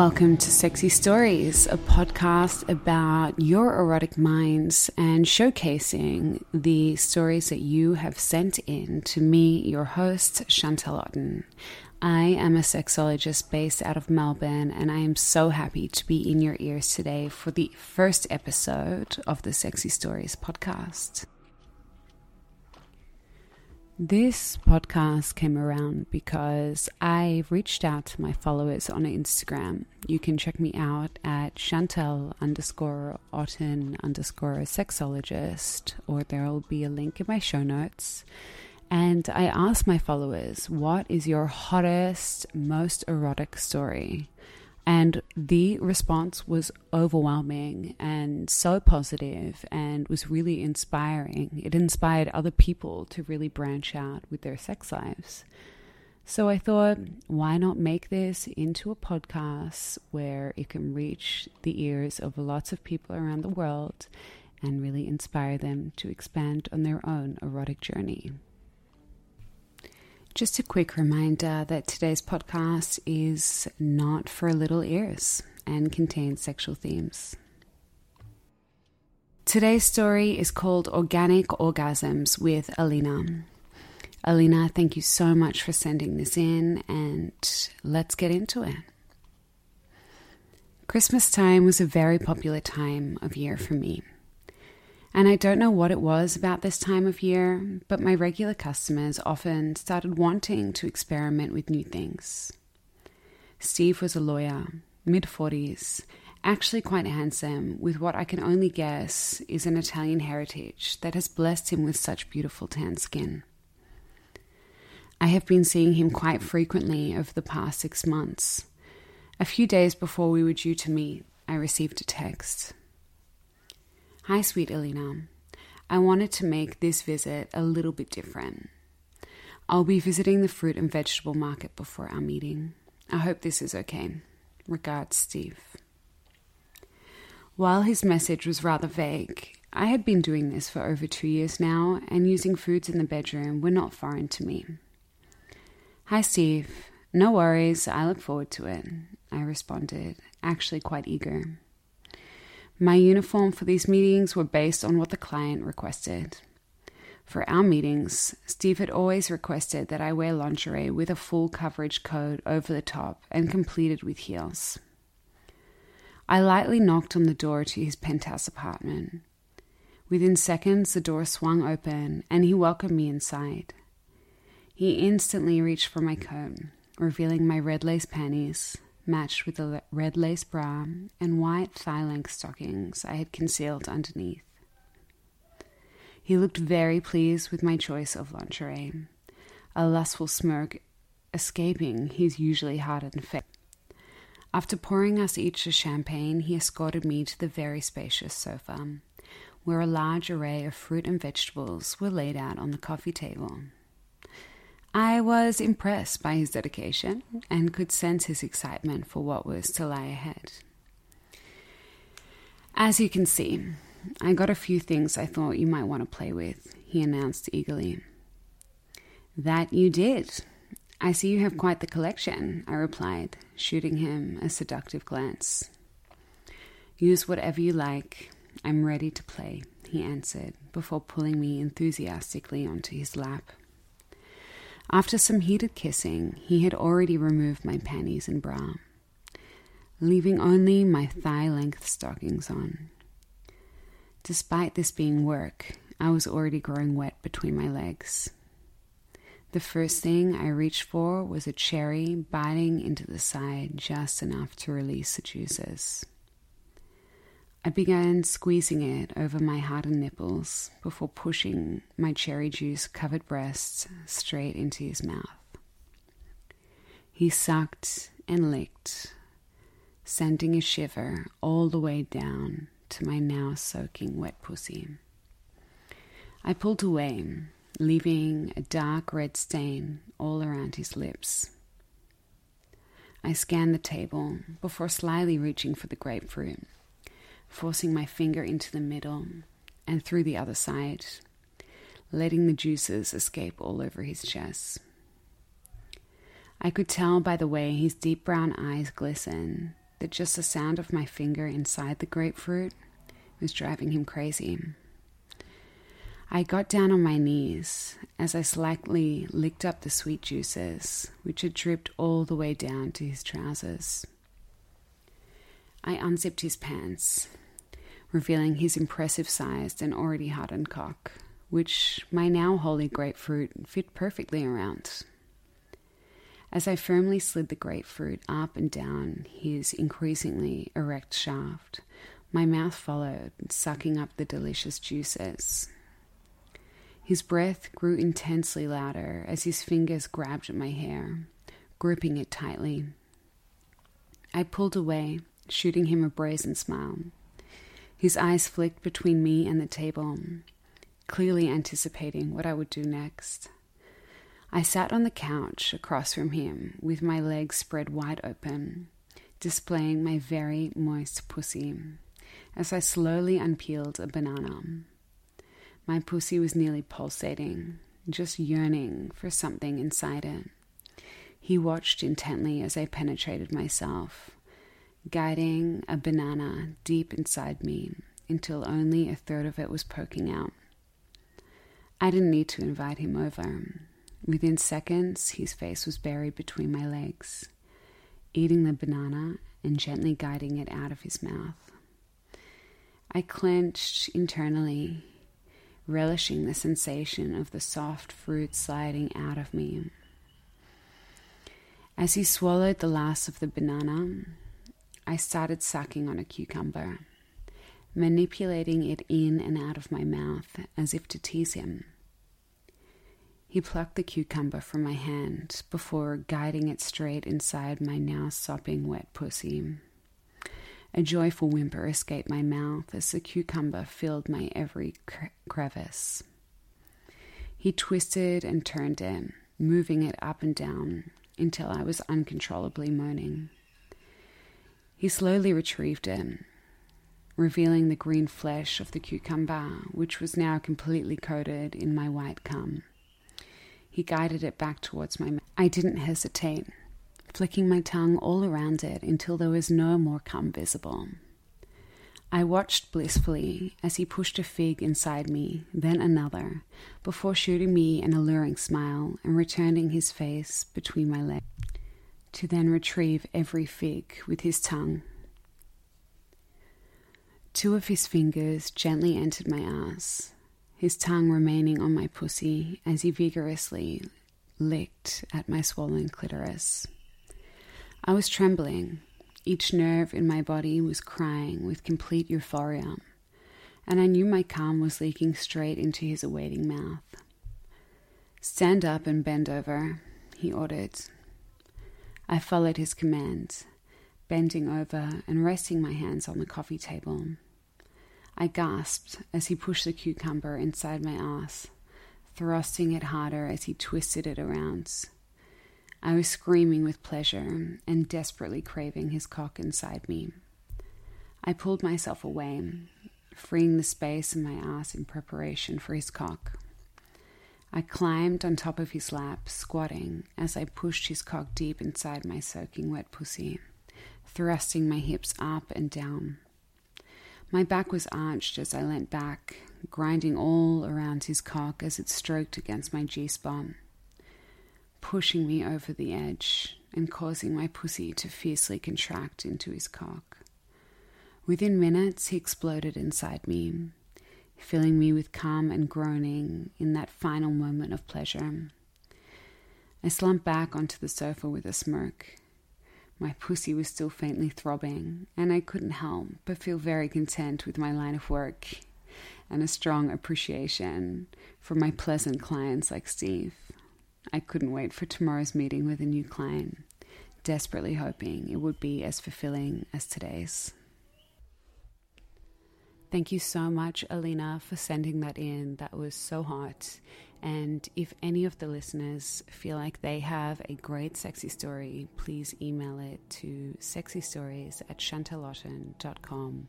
Welcome to Sexy Stories, a podcast about your erotic minds and showcasing the stories that you have sent in to me, your host, Chantelle Otten. I am a sexologist based out of Melbourne, and I am so happy to be in your ears today for the first episode of the Sexy Stories podcast. This podcast came around because I reached out to my followers on Instagram. You can check me out at Chantelle underscore Otten underscore sexologist, or there will be a link in my show notes. And I asked my followers, what is your hottest, most erotic story? And the response was overwhelming and so positive and was really inspiring. It inspired other people to really branch out with their sex lives. So I thought, why not make this into a podcast where it can reach the ears of lots of people around the world and really inspire them to expand on their own erotic journey? Just a quick reminder that today's podcast is not for little ears and contains sexual themes. Today's story is called Organic Orgasms with Elena. Elena, thank you so much for sending this in, and let's get into it. Christmas time was a very popular time of year for me. And I don't know what it was about this time of year, but my regular customers often started wanting to experiment with new things. Steve was a lawyer, mid 40s, actually quite handsome, with what I can only guess is an Italian heritage that has blessed him with such beautiful tan skin. I have been seeing him quite frequently over the past six months. A few days before we were due to meet, I received a text. Hi, sweet Elena. I wanted to make this visit a little bit different. I'll be visiting the fruit and vegetable market before our meeting. I hope this is okay. Regards, Steve. While his message was rather vague, I had been doing this for over two years now, and using foods in the bedroom were not foreign to me. Hi, Steve. No worries, I look forward to it, I responded, actually quite eager. My uniform for these meetings were based on what the client requested. For our meetings, Steve had always requested that I wear lingerie with a full coverage coat over the top and completed with heels. I lightly knocked on the door to his penthouse apartment. Within seconds, the door swung open and he welcomed me inside. He instantly reached for my coat, revealing my red lace panties, matched with a red lace bra and white thigh length stockings I had concealed underneath. He looked very pleased with my choice of lingerie, a lustful smirk escaping his usually hardened face. After pouring us each a champagne, he escorted me to the very spacious sofa, where a large array of fruit and vegetables were laid out on the coffee table. I was impressed by his dedication and could sense his excitement for what was to lie ahead. As you can see, I got a few things I thought you might want to play with, he announced eagerly. That you did. I see you have quite the collection, I replied, shooting him a seductive glance. Use whatever you like. I'm ready to play, he answered, before pulling me enthusiastically onto his lap. After some heated kissing, he had already removed my panties and bra, leaving only my thigh length stockings on. Despite this being work, I was already growing wet between my legs. The first thing I reached for was a cherry biting into the side just enough to release the juices. I began squeezing it over my hardened nipples before pushing my cherry juice covered breasts straight into his mouth. He sucked and licked, sending a shiver all the way down to my now soaking wet pussy. I pulled away, leaving a dark red stain all around his lips. I scanned the table before slyly reaching for the grapefruit forcing my finger into the middle and through the other side, letting the juices escape all over his chest. I could tell by the way his deep brown eyes glistened that just the sound of my finger inside the grapefruit was driving him crazy. I got down on my knees as I slightly licked up the sweet juices, which had dripped all the way down to his trousers. I unzipped his pants, revealing his impressive sized and already hardened cock, which my now holey grapefruit fit perfectly around. As I firmly slid the grapefruit up and down his increasingly erect shaft, my mouth followed, sucking up the delicious juices. His breath grew intensely louder as his fingers grabbed at my hair, gripping it tightly. I pulled away, shooting him a brazen smile. His eyes flicked between me and the table, clearly anticipating what I would do next. I sat on the couch across from him with my legs spread wide open, displaying my very moist pussy as I slowly unpeeled a banana. My pussy was nearly pulsating, just yearning for something inside it. He watched intently as I penetrated myself, guiding a banana deep inside me until only a third of it was poking out. I didn't need to invite him over. Within seconds, his face was buried between my legs, eating the banana and gently guiding it out of his mouth. I clenched internally, relishing the sensation of the soft fruit sliding out of me. As he swallowed the last of the banana, I started sucking on a cucumber, manipulating it in and out of my mouth as if to tease him. He plucked the cucumber from my hand before guiding it straight inside my now sopping wet pussy. A joyful whimper escaped my mouth as the cucumber filled my every crevice. He twisted and turned it, moving it up and down until I was uncontrollably moaning. He slowly retrieved it, revealing the green flesh of the cucumber, which was now completely coated in my white cum. He guided it back towards my mouth. I didn't hesitate flicking my tongue all around it until there was no more cum visible. I watched blissfully as he pushed a fig inside me, then another, before shooting me an alluring smile and returning his face between my legs, to then retrieve every fig with his tongue. Two of his fingers gently entered my ass, his tongue remaining on my pussy as he vigorously licked at my swollen clitoris. I was trembling. Each nerve in my body was crying with complete euphoria, and I knew my cum was leaking straight into his awaiting mouth. Stand up and bend over, he ordered. I followed his command, bending over and resting my hands on the coffee table. I gasped as he pushed the cucumber inside my ass, thrusting it harder as he twisted it around. I was screaming with pleasure and desperately craving his cock inside me. I pulled myself away, freeing the space in my ass in preparation for his cock. I climbed on top of his lap, squatting as I pushed his cock deep inside my soaking wet pussy, thrusting my hips up and down. My back was arched as I leant back, grinding all around his cock as it stroked against my G spot pushing me over the edge and causing my pussy to fiercely contract into his cock. Within minutes, he exploded inside me, filling me with calm and groaning in that final moment of pleasure. I slumped back onto the sofa with a smirk. My pussy was still faintly throbbing, and I couldn't help but feel very content with my line of work and a strong appreciation for my pleasant clients like Steve. I couldn't wait for tomorrow's meeting with a new client, desperately hoping it would be as fulfilling as today's. Thank you so much, Elena, for sending that in. That was so hot. And if any of the listeners feel like they have a great sexy story, please email it to sexystories at chantelleotten.com.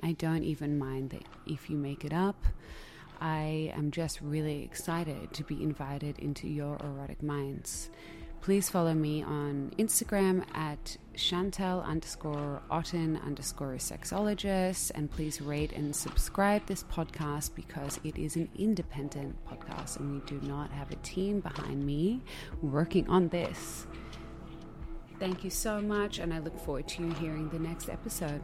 I don't even mind that if you make it up. I am just really excited to be invited into your erotic minds. Please follow me on Instagram at Chantelle underscore Otten underscore sexologist. And please rate and subscribe this podcast because it is an independent podcast and we do not have a team behind me working on this. Thank you so much, and I look forward to you hearing the next episode.